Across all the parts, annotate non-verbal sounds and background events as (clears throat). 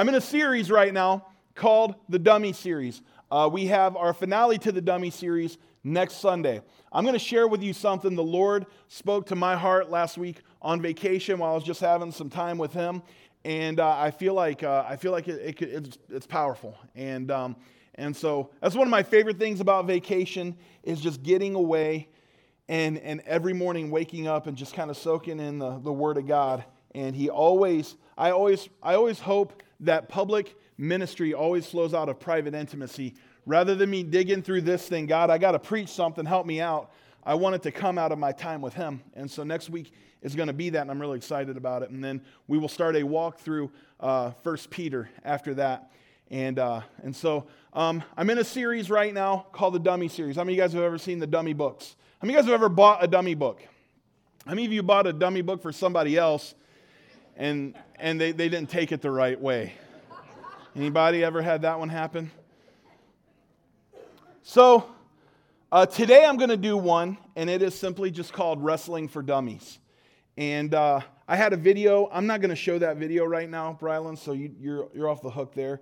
I'm in a series right now called the Dummy Series. Uh, we have our finale to the Dummy Series next Sunday. I'm going to share with you something the Lord spoke to my heart last week on vacation while I was just having some time with Him, and uh, I feel like uh, I feel like it, it, it's, it's powerful, and um, and so that's one of my favorite things about vacation is just getting away, and and every morning waking up and just kind of soaking in the, the Word of God. And He always, I always, I always hope that public ministry always flows out of private intimacy rather than me digging through this thing. God, I got to preach something. Help me out. I want it to come out of my time with Him, and so next week is going to be that, and I'm really excited about it. And then we will start a walk through uh, First Peter after that. And, uh, and so um, I'm in a series right now called the Dummy Series. How many of you guys have ever seen the dummy books? How many of you guys have ever bought a dummy book? How many of you bought a dummy book for somebody else and, and they, they didn't take it the right way? Anybody ever had that one happen? So uh, today I'm going to do one, and it is simply just called Wrestling for Dummies. And uh, I had a video. I'm not going to show that video right now, Brylan, so you, are you're, you're off the hook there.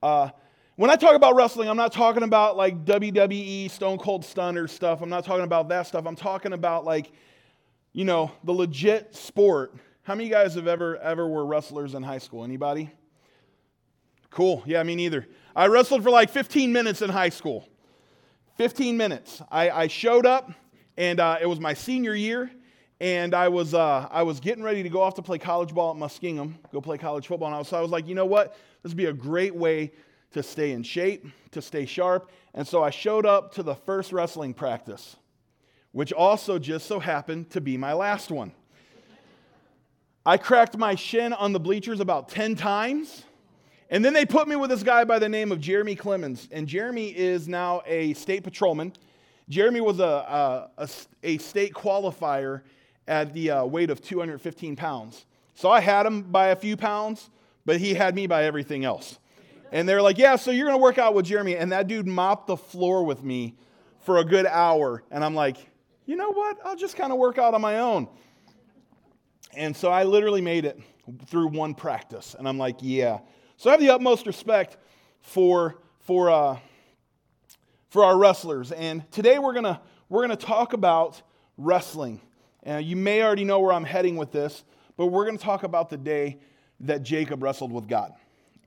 Uh, when I talk about wrestling, I'm not talking about like WWE, Stone Cold Stunner stuff. I'm not talking about that stuff. I'm talking about like, you know, the legit sport. How many guys have ever ever were wrestlers in high school? Anybody? Cool. Yeah, me neither. I wrestled for like 15 minutes in high school. 15 minutes. I, I showed up, and uh, it was my senior year, and I was, uh, I was getting ready to go off to play college ball at Muskingum, go play college football. And I was, so I was like, you know what? This would be a great way to stay in shape, to stay sharp. And so I showed up to the first wrestling practice, which also just so happened to be my last one. I cracked my shin on the bleachers about 10 times. And then they put me with this guy by the name of Jeremy Clemens. And Jeremy is now a state patrolman. Jeremy was a, a, a, a state qualifier at the uh, weight of 215 pounds. So I had him by a few pounds, but he had me by everything else. And they're like, Yeah, so you're going to work out with Jeremy. And that dude mopped the floor with me for a good hour. And I'm like, You know what? I'll just kind of work out on my own. And so I literally made it through one practice. And I'm like, Yeah. So I have the utmost respect for, for, uh, for our wrestlers. And today we're going to we're to talk about wrestling. Uh, you may already know where I'm heading with this, but we're going to talk about the day that Jacob wrestled with God.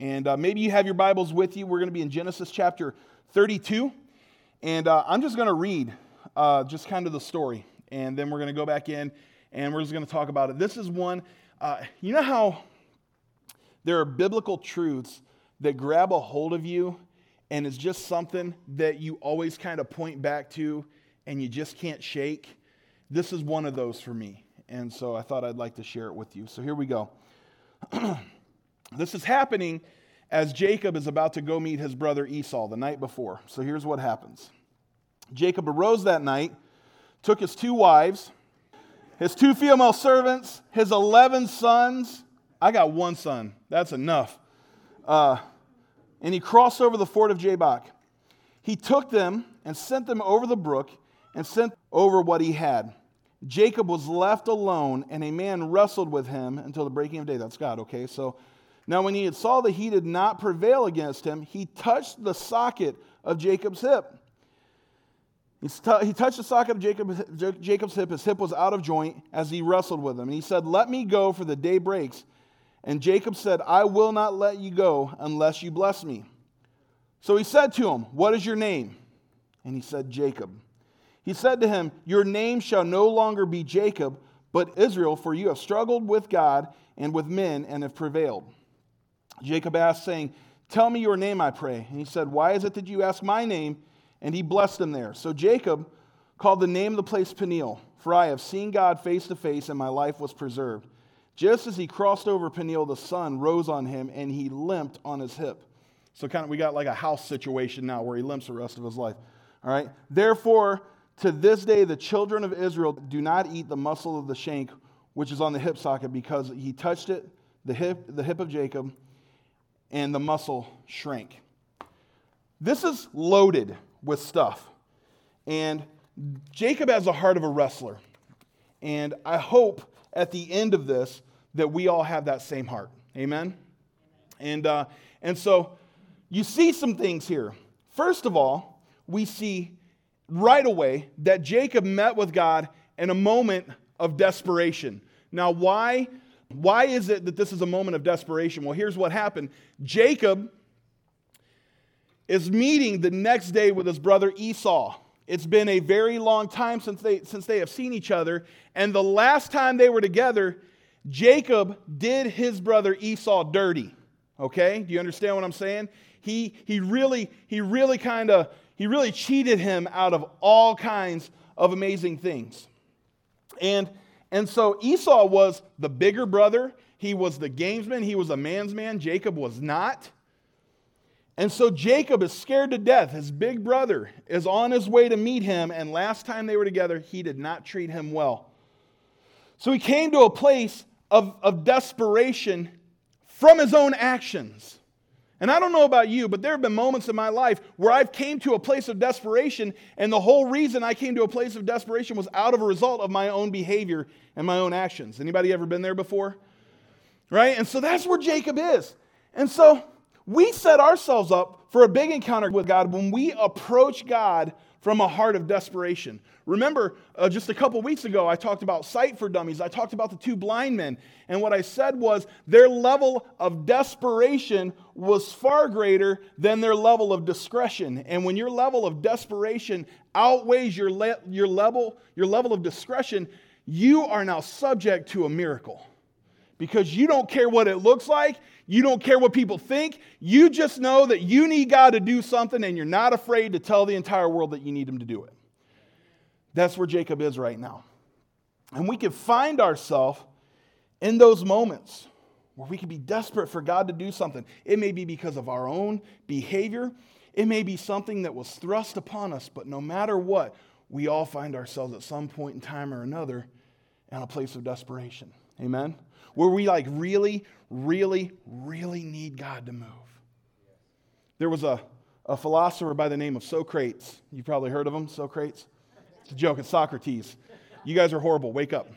And uh, maybe you have your Bibles with you. We're going to be in Genesis chapter 32. And uh, I'm just going to read uh, just kind of the story. And then we're going to go back in and we're just going to talk about it. This is one, uh, you know how there are biblical truths that grab a hold of you and it's just something that you always kind of point back to and you just can't shake? This is one of those for me. And so I thought I'd like to share it with you. So here we go. (clears throat) this is happening as Jacob is about to go meet his brother Esau the night before. So here's what happens Jacob arose that night, took his two wives, his two female servants, his 11 sons. I got one son. That's enough. Uh, and he crossed over the ford of Jabbok. He took them and sent them over the brook and sent over what he had. Jacob was left alone, and a man wrestled with him until the breaking of day. That's God, okay? So now when he saw that he did not prevail against him, he touched the socket of Jacob's hip. He, touched the socket of Jacob, Jacob's hip. His hip was out of joint as he wrestled with him. And he said, Let me go, for the day breaks. And Jacob said, I will not let you go unless you bless me. So he said to him, What is your name? And he said, Jacob. He said to him, Your name shall no longer be Jacob, but Israel, for you have struggled with God and with men and have prevailed. Jacob asked, saying, Tell me your name, I pray. And he said, Why is it that you ask my name? And he blessed him there. So Jacob called the name of the place Peniel, for I have seen God face to face, and my life was preserved. Just as he crossed over Peniel, the sun rose on him, and he limped on his hip. So kind of we got like a house situation now where he limps the rest of his life. All right. Therefore, to this day, the children of Israel do not eat the muscle of the shank, which is on the hip socket, because he touched it, the hip, the hip of Jacob, and the muscle shrank. This is loaded with stuff. And Jacob has the heart of a wrestler. And I hope at the end of this that we all have that same heart. Amen? And, uh, and so you see some things here. First of all, we see right away that Jacob met with God in a moment of desperation. Now, why, why is it that this is a moment of desperation? Well, here's what happened Jacob is meeting the next day with his brother Esau. It's been a very long time since they, since they have seen each other. And the last time they were together, Jacob did his brother Esau dirty. Okay? Do you understand what I'm saying? He, he really, he really kind of, he really cheated him out of all kinds of amazing things. And, and so Esau was the bigger brother. He was the gamesman. He was a man's man. Jacob was not. And so Jacob is scared to death. His big brother is on his way to meet him, and last time they were together, he did not treat him well. So he came to a place of, of desperation from his own actions. And I don't know about you, but there have been moments in my life where I've came to a place of desperation, and the whole reason I came to a place of desperation was out of a result of my own behavior and my own actions. Anybody ever been there before? Right? And so that's where Jacob is. And so we set ourselves up for a big encounter with God when we approach God from a heart of desperation. Remember, uh, just a couple weeks ago, I talked about sight for dummies. I talked about the two blind men. And what I said was their level of desperation was far greater than their level of discretion. And when your level of desperation outweighs your, le- your, level, your level of discretion, you are now subject to a miracle because you don't care what it looks like. You don't care what people think. You just know that you need God to do something and you're not afraid to tell the entire world that you need Him to do it. That's where Jacob is right now. And we can find ourselves in those moments where we can be desperate for God to do something. It may be because of our own behavior, it may be something that was thrust upon us, but no matter what, we all find ourselves at some point in time or another in a place of desperation. Amen? Where we like really, really, really need God to move. There was a, a philosopher by the name of Socrates. You've probably heard of him, Socrates. It's a joke, it's Socrates. You guys are horrible. Wake up.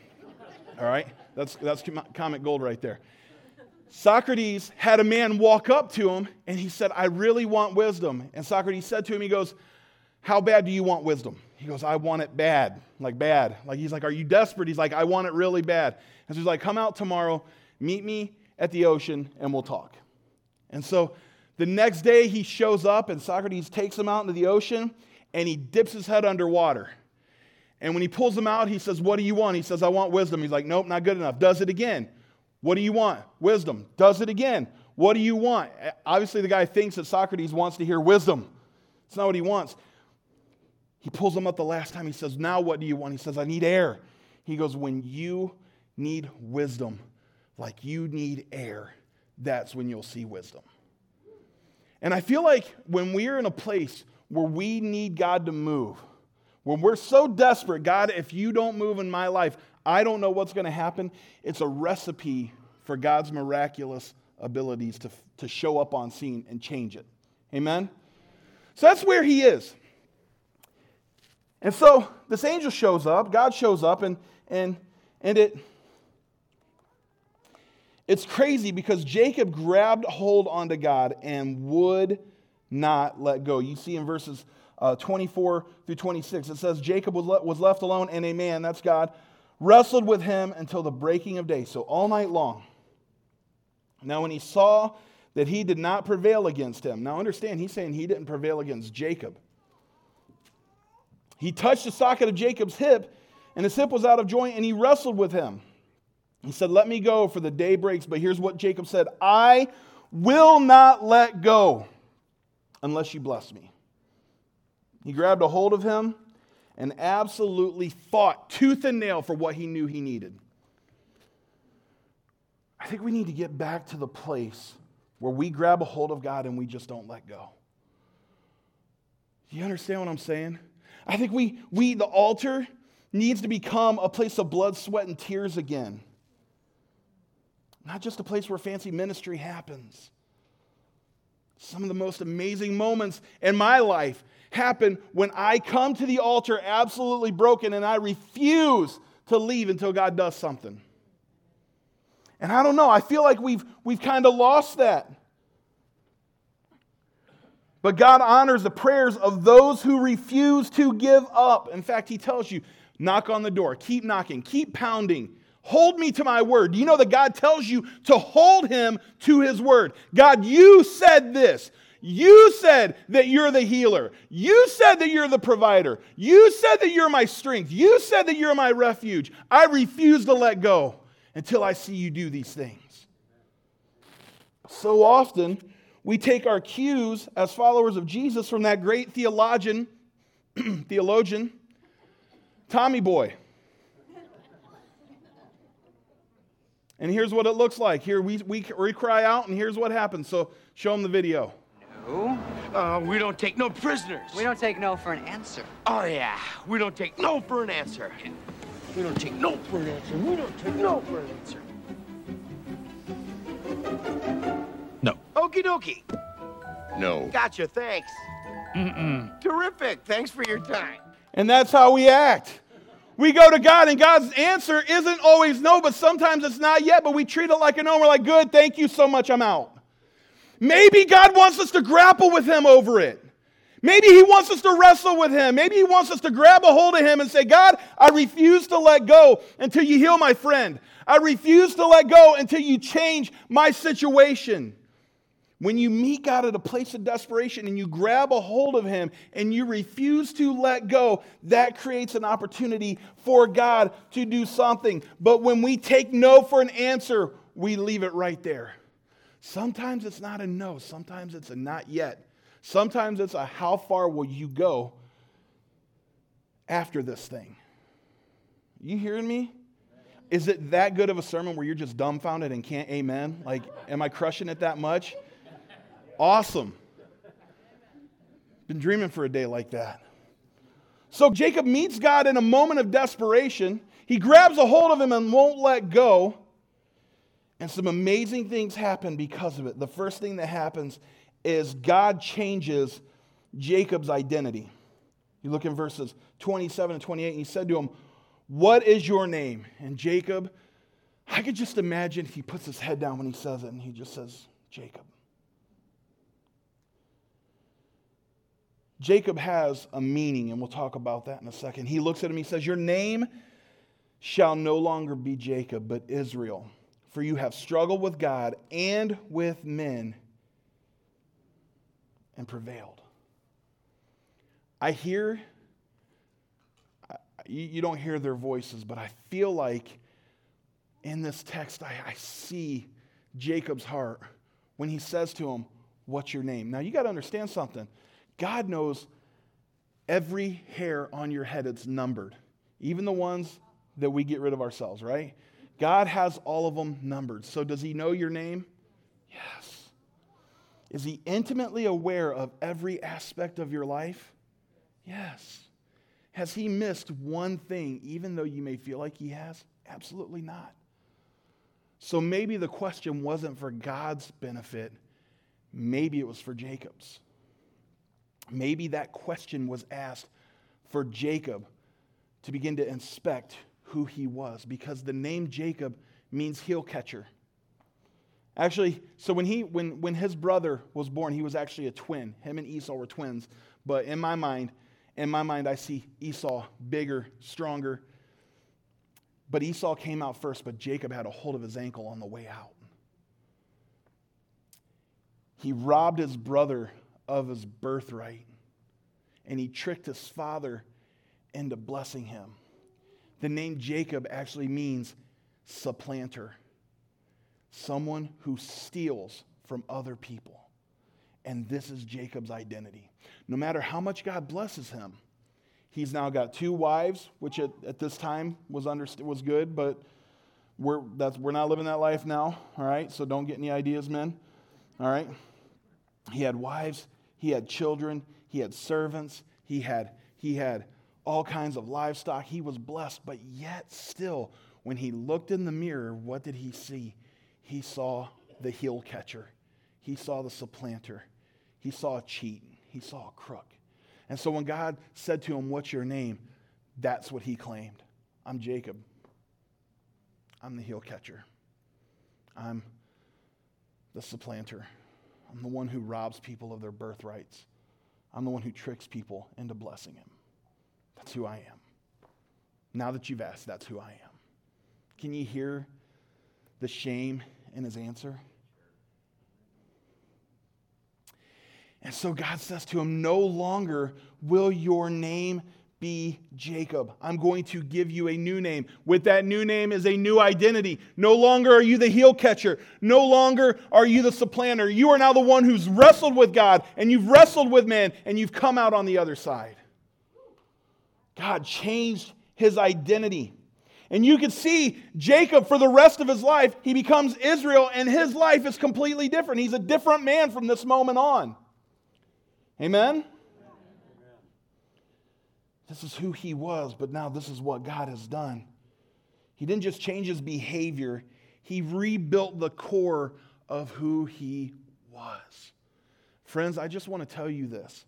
All right? That's, that's comic gold right there. Socrates had a man walk up to him and he said, I really want wisdom. And Socrates said to him, He goes, How bad do you want wisdom? He goes, I want it bad, like bad. Like he's like, Are you desperate? He's like, I want it really bad. And so he's like, Come out tomorrow, meet me at the ocean, and we'll talk. And so the next day he shows up and Socrates takes him out into the ocean and he dips his head underwater. And when he pulls him out, he says, What do you want? He says, I want wisdom. He's like, Nope, not good enough. Does it again. What do you want? Wisdom. Does it again. What do you want? Obviously, the guy thinks that Socrates wants to hear wisdom. It's not what he wants. He pulls him up the last time. He says, Now what do you want? He says, I need air. He goes, When you need wisdom like you need air, that's when you'll see wisdom. And I feel like when we're in a place where we need God to move, when we're so desperate, God, if you don't move in my life, I don't know what's going to happen. It's a recipe for God's miraculous abilities to, to show up on scene and change it. Amen? So that's where he is. And so this angel shows up, God shows up, and, and, and it, it's crazy because Jacob grabbed hold onto God and would not let go. You see in verses uh, 24 through 26. It says, Jacob was, le- was left alone, and a man, that's God, wrestled with him until the breaking of day. So all night long. Now, when he saw that he did not prevail against him, now understand, he's saying he didn't prevail against Jacob. He touched the socket of Jacob's hip, and his hip was out of joint, and he wrestled with him. He said, Let me go, for the day breaks. But here's what Jacob said I will not let go unless you bless me. He grabbed a hold of him and absolutely fought tooth and nail for what he knew he needed. I think we need to get back to the place where we grab a hold of God and we just don't let go. Do you understand what I'm saying? I think we, we the altar needs to become a place of blood, sweat, and tears again. Not just a place where fancy ministry happens. Some of the most amazing moments in my life happen when I come to the altar absolutely broken and I refuse to leave until God does something. And I don't know, I feel like we've, we've kind of lost that. But God honors the prayers of those who refuse to give up. In fact, He tells you, knock on the door, keep knocking, keep pounding. Hold me to my word. You know that God tells you to hold him to his word? God, you said this. You said that you're the healer. You said that you're the provider. You said that you're my strength. You said that you're my refuge. I refuse to let go until I see you do these things. So often, we take our cues as followers of Jesus from that great theologian, (clears throat) theologian, Tommy Boy. And here's what it looks like. Here we, we, we cry out, and here's what happens. So show them the video. No. Uh, we don't take no prisoners. We don't take no for an answer. Oh, yeah. We don't take no for an answer. We don't take no for an answer. We don't take no for an answer. No. Okie dokie. No. Gotcha. Thanks. Mm-mm. Terrific. Thanks for your time. And that's how we act. We go to God, and God's answer isn't always no, but sometimes it's not yet, but we treat it like a no. We're like, good, thank you so much, I'm out. Maybe God wants us to grapple with Him over it. Maybe He wants us to wrestle with Him. Maybe He wants us to grab a hold of Him and say, God, I refuse to let go until you heal my friend. I refuse to let go until you change my situation. When you meet God at a place of desperation and you grab a hold of Him and you refuse to let go, that creates an opportunity for God to do something. But when we take no for an answer, we leave it right there. Sometimes it's not a no, sometimes it's a not yet. Sometimes it's a how far will you go after this thing. You hearing me? Is it that good of a sermon where you're just dumbfounded and can't amen? Like, am I crushing it that much? Awesome. Been dreaming for a day like that. So Jacob meets God in a moment of desperation. He grabs a hold of him and won't let go. And some amazing things happen because of it. The first thing that happens is God changes Jacob's identity. You look in verses 27 and 28, and he said to him, What is your name? And Jacob, I could just imagine he puts his head down when he says it, and he just says, Jacob. Jacob has a meaning, and we'll talk about that in a second. He looks at him, he says, Your name shall no longer be Jacob, but Israel, for you have struggled with God and with men and prevailed. I hear, you don't hear their voices, but I feel like in this text, I, I see Jacob's heart when he says to him, What's your name? Now, you got to understand something. God knows every hair on your head, it's numbered, even the ones that we get rid of ourselves, right? God has all of them numbered. So, does He know your name? Yes. Is He intimately aware of every aspect of your life? Yes. Has He missed one thing, even though you may feel like He has? Absolutely not. So, maybe the question wasn't for God's benefit, maybe it was for Jacob's. Maybe that question was asked for Jacob to begin to inspect who he was because the name Jacob means heel catcher. Actually, so when, he, when, when his brother was born, he was actually a twin. Him and Esau were twins. But in my mind, in my mind, I see Esau bigger, stronger. But Esau came out first, but Jacob had a hold of his ankle on the way out. He robbed his brother of his birthright. And he tricked his father into blessing him. The name Jacob actually means supplanter, someone who steals from other people. And this is Jacob's identity. No matter how much God blesses him, he's now got two wives, which at, at this time was, underst- was good, but we're, that's, we're not living that life now, all right? So don't get any ideas, men, all right? He had wives, he had children, he had servants, he had, he had all kinds of livestock. He was blessed, but yet still, when he looked in the mirror, what did he see? He saw the heel catcher, he saw the supplanter, he saw a cheat, he saw a crook. And so when God said to him, What's your name? That's what he claimed. I'm Jacob. I'm the heel catcher. I'm the supplanter. I'm the one who robs people of their birthrights. I'm the one who tricks people into blessing him. That's who I am. Now that you've asked, that's who I am. Can you hear the shame in his answer? And so God says to him, No longer will your name be Jacob. I'm going to give you a new name. With that new name is a new identity. No longer are you the heel catcher. No longer are you the supplanter. You are now the one who's wrestled with God and you've wrestled with man and you've come out on the other side. God changed his identity. And you can see Jacob for the rest of his life, he becomes Israel and his life is completely different. He's a different man from this moment on. Amen? This is who he was, but now this is what God has done. He didn't just change his behavior, he rebuilt the core of who he was. Friends, I just want to tell you this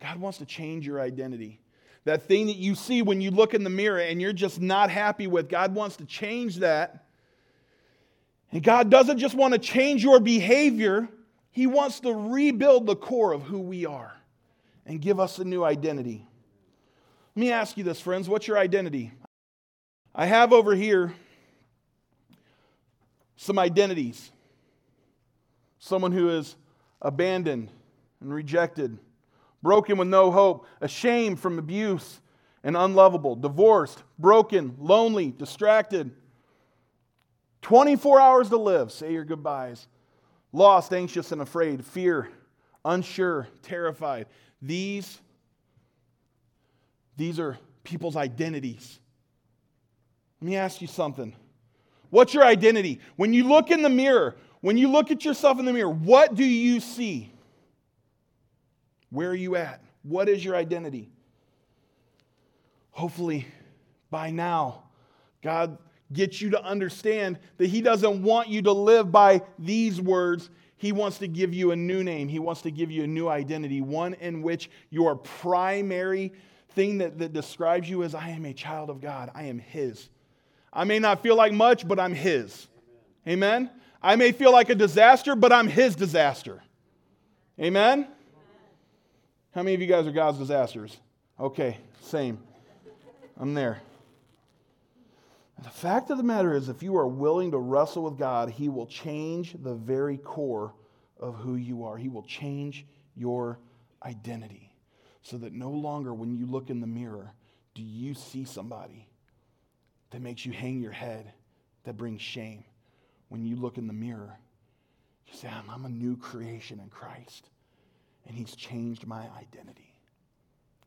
God wants to change your identity. That thing that you see when you look in the mirror and you're just not happy with, God wants to change that. And God doesn't just want to change your behavior, He wants to rebuild the core of who we are and give us a new identity. Let me ask you this, friends what's your identity? I have over here some identities. Someone who is abandoned and rejected, broken with no hope, ashamed from abuse and unlovable, divorced, broken, lonely, distracted. 24 hours to live, say your goodbyes. Lost, anxious, and afraid, fear, unsure, terrified. These these are people's identities. Let me ask you something. What's your identity? When you look in the mirror, when you look at yourself in the mirror, what do you see? Where are you at? What is your identity? Hopefully, by now, God gets you to understand that He doesn't want you to live by these words. He wants to give you a new name. He wants to give you a new identity, one in which your primary thing that, that describes you as I am a child of God. I am His. I may not feel like much, but I'm His. Amen? I may feel like a disaster, but I'm His disaster. Amen? How many of you guys are God's disasters? Okay, same. I'm there. The fact of the matter is, if you are willing to wrestle with God, He will change the very core of who you are. He will change your identity so that no longer when you look in the mirror do you see somebody that makes you hang your head, that brings shame. When you look in the mirror, you say, I'm, I'm a new creation in Christ, and He's changed my identity.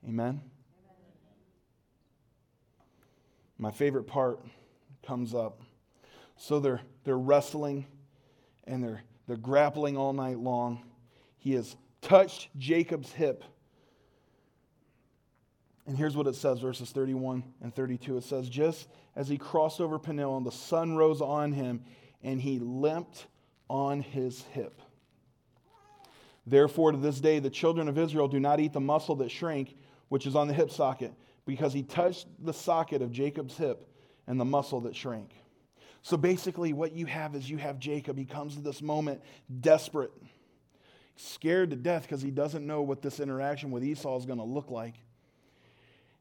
Amen? My favorite part comes up. So they're, they're wrestling and they're, they're grappling all night long. He has touched Jacob's hip and here's what it says, verses 31 and 32. It says, Just as he crossed over Peniel, and the sun rose on him, and he limped on his hip. Therefore, to this day, the children of Israel do not eat the muscle that shrank, which is on the hip socket, because he touched the socket of Jacob's hip and the muscle that shrank. So basically, what you have is you have Jacob. He comes to this moment desperate, scared to death because he doesn't know what this interaction with Esau is going to look like.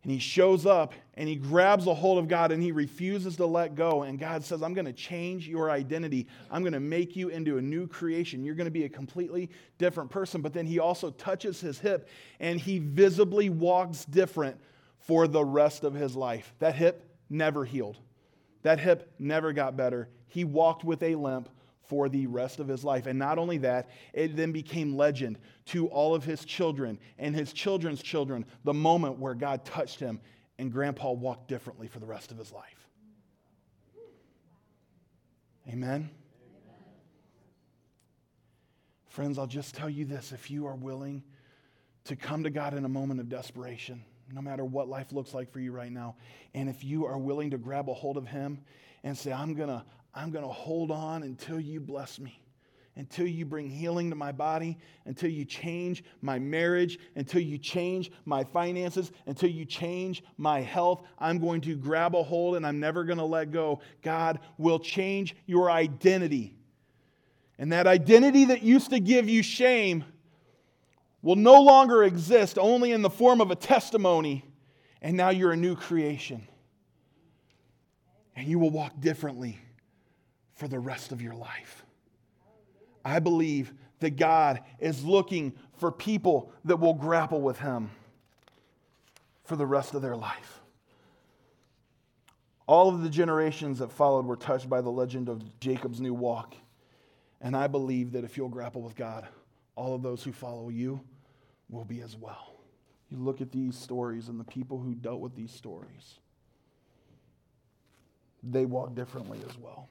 And he shows up and he grabs a hold of God and he refuses to let go. And God says, I'm going to change your identity. I'm going to make you into a new creation. You're going to be a completely different person. But then he also touches his hip and he visibly walks different for the rest of his life. That hip never healed, that hip never got better. He walked with a limp for the rest of his life. And not only that, it then became legend to all of his children and his children's children the moment where God touched him and grandpa walked differently for the rest of his life. Amen. Friends, I'll just tell you this if you are willing to come to God in a moment of desperation, no matter what life looks like for you right now, and if you are willing to grab a hold of Him and say, I'm going to I'm going to hold on until you bless me, until you bring healing to my body, until you change my marriage, until you change my finances, until you change my health. I'm going to grab a hold and I'm never going to let go. God will change your identity. And that identity that used to give you shame will no longer exist only in the form of a testimony, and now you're a new creation. And you will walk differently for the rest of your life. I believe that God is looking for people that will grapple with Him for the rest of their life. All of the generations that followed were touched by the legend of Jacob's new walk. And I believe that if you'll grapple with God, all of those who follow you will be as well. You look at these stories and the people who dealt with these stories, they walk differently as well.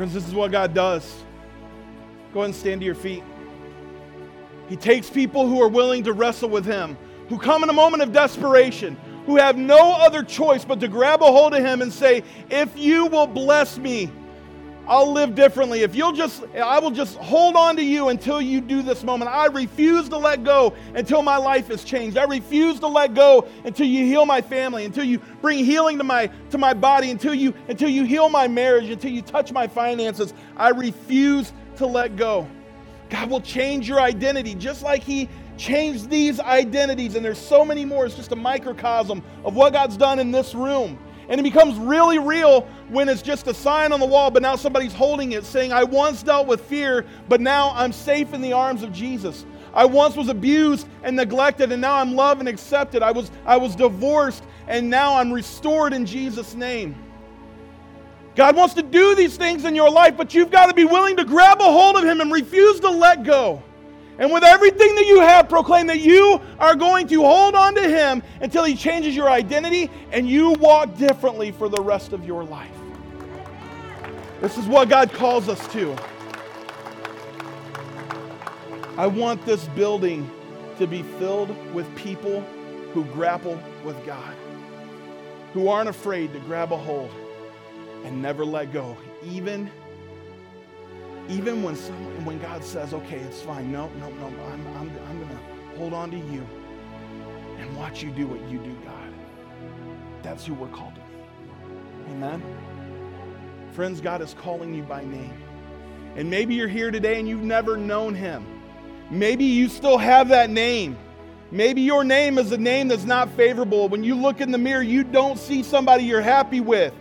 Friends, this is what God does. Go ahead and stand to your feet. He takes people who are willing to wrestle with Him, who come in a moment of desperation, who have no other choice but to grab a hold of Him and say, If you will bless me, I'll live differently. If you'll just, I will just hold on to you until you do this moment. I refuse to let go until my life is changed. I refuse to let go until you heal my family, until you bring healing to my to my body, until you until you heal my marriage, until you touch my finances. I refuse to let go. God will change your identity just like He changed these identities, and there's so many more. It's just a microcosm of what God's done in this room. And it becomes really real when it's just a sign on the wall, but now somebody's holding it saying, I once dealt with fear, but now I'm safe in the arms of Jesus. I once was abused and neglected, and now I'm loved and accepted. I was, I was divorced, and now I'm restored in Jesus' name. God wants to do these things in your life, but you've got to be willing to grab a hold of Him and refuse to let go. And with everything that you have, proclaim that you are going to hold on to Him until He changes your identity and you walk differently for the rest of your life. This is what God calls us to. I want this building to be filled with people who grapple with God, who aren't afraid to grab a hold and never let go, even even when, someone, when God says, okay, it's fine, no, no, no, I'm, I'm, I'm going to hold on to you and watch you do what you do, God. That's who we're called to be. Amen? Friends, God is calling you by name. And maybe you're here today and you've never known him. Maybe you still have that name. Maybe your name is a name that's not favorable. When you look in the mirror, you don't see somebody you're happy with.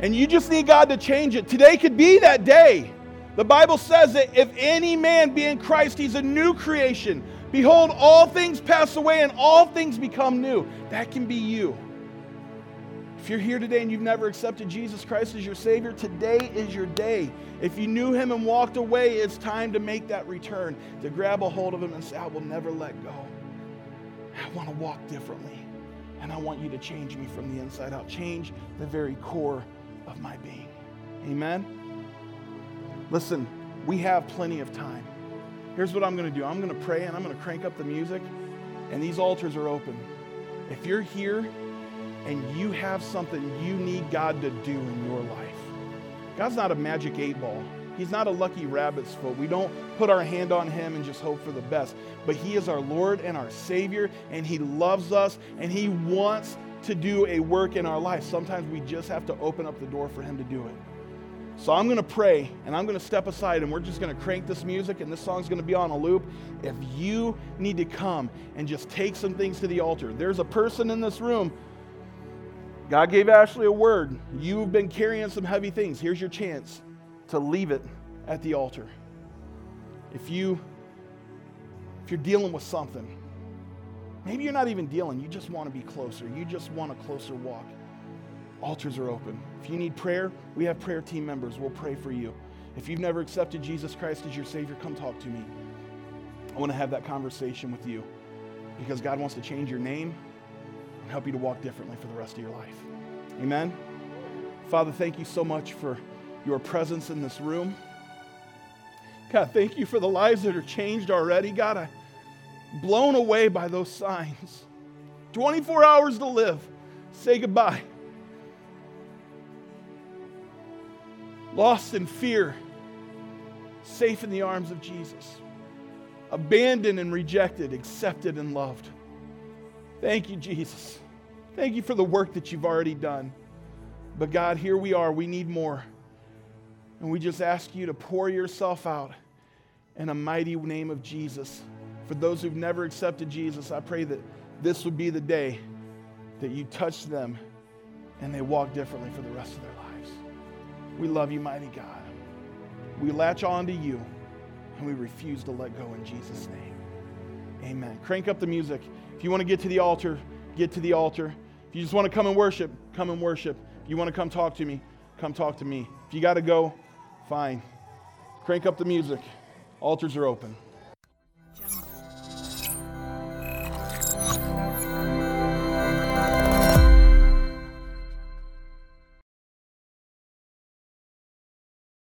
And you just need God to change it. Today could be that day. The Bible says that if any man be in Christ, he's a new creation. Behold, all things pass away and all things become new. That can be you. If you're here today and you've never accepted Jesus Christ as your Savior, today is your day. If you knew Him and walked away, it's time to make that return, to grab a hold of Him and say, I will never let go. I want to walk differently. And I want you to change me from the inside out, change the very core of my being. Amen? Listen, we have plenty of time. Here's what I'm going to do I'm going to pray and I'm going to crank up the music, and these altars are open. If you're here and you have something you need God to do in your life, God's not a magic eight ball. He's not a lucky rabbit's foot. We don't put our hand on him and just hope for the best. But he is our Lord and our Savior, and he loves us, and he wants to do a work in our life. Sometimes we just have to open up the door for him to do it. So I'm going to pray and I'm going to step aside and we're just going to crank this music and this song's going to be on a loop. If you need to come and just take some things to the altar, there's a person in this room. God gave Ashley a word. You've been carrying some heavy things. Here's your chance to leave it at the altar. If you if you're dealing with something, maybe you're not even dealing, you just want to be closer. You just want a closer walk. Altars are open. If you need prayer, we have prayer team members. We'll pray for you. If you've never accepted Jesus Christ as your Savior, come talk to me. I want to have that conversation with you because God wants to change your name and help you to walk differently for the rest of your life. Amen. Father, thank you so much for your presence in this room. God, thank you for the lives that are changed already. God, I'm blown away by those signs. 24 hours to live. Say goodbye. Lost in fear, safe in the arms of Jesus. Abandoned and rejected, accepted and loved. Thank you, Jesus. Thank you for the work that you've already done. But God, here we are. We need more. And we just ask you to pour yourself out in a mighty name of Jesus. For those who've never accepted Jesus, I pray that this would be the day that you touch them and they walk differently for the rest of their lives. We love you, mighty God. We latch on to you and we refuse to let go in Jesus' name. Amen. Crank up the music. If you want to get to the altar, get to the altar. If you just want to come and worship, come and worship. If you want to come talk to me, come talk to me. If you got to go, fine. Crank up the music. Altars are open.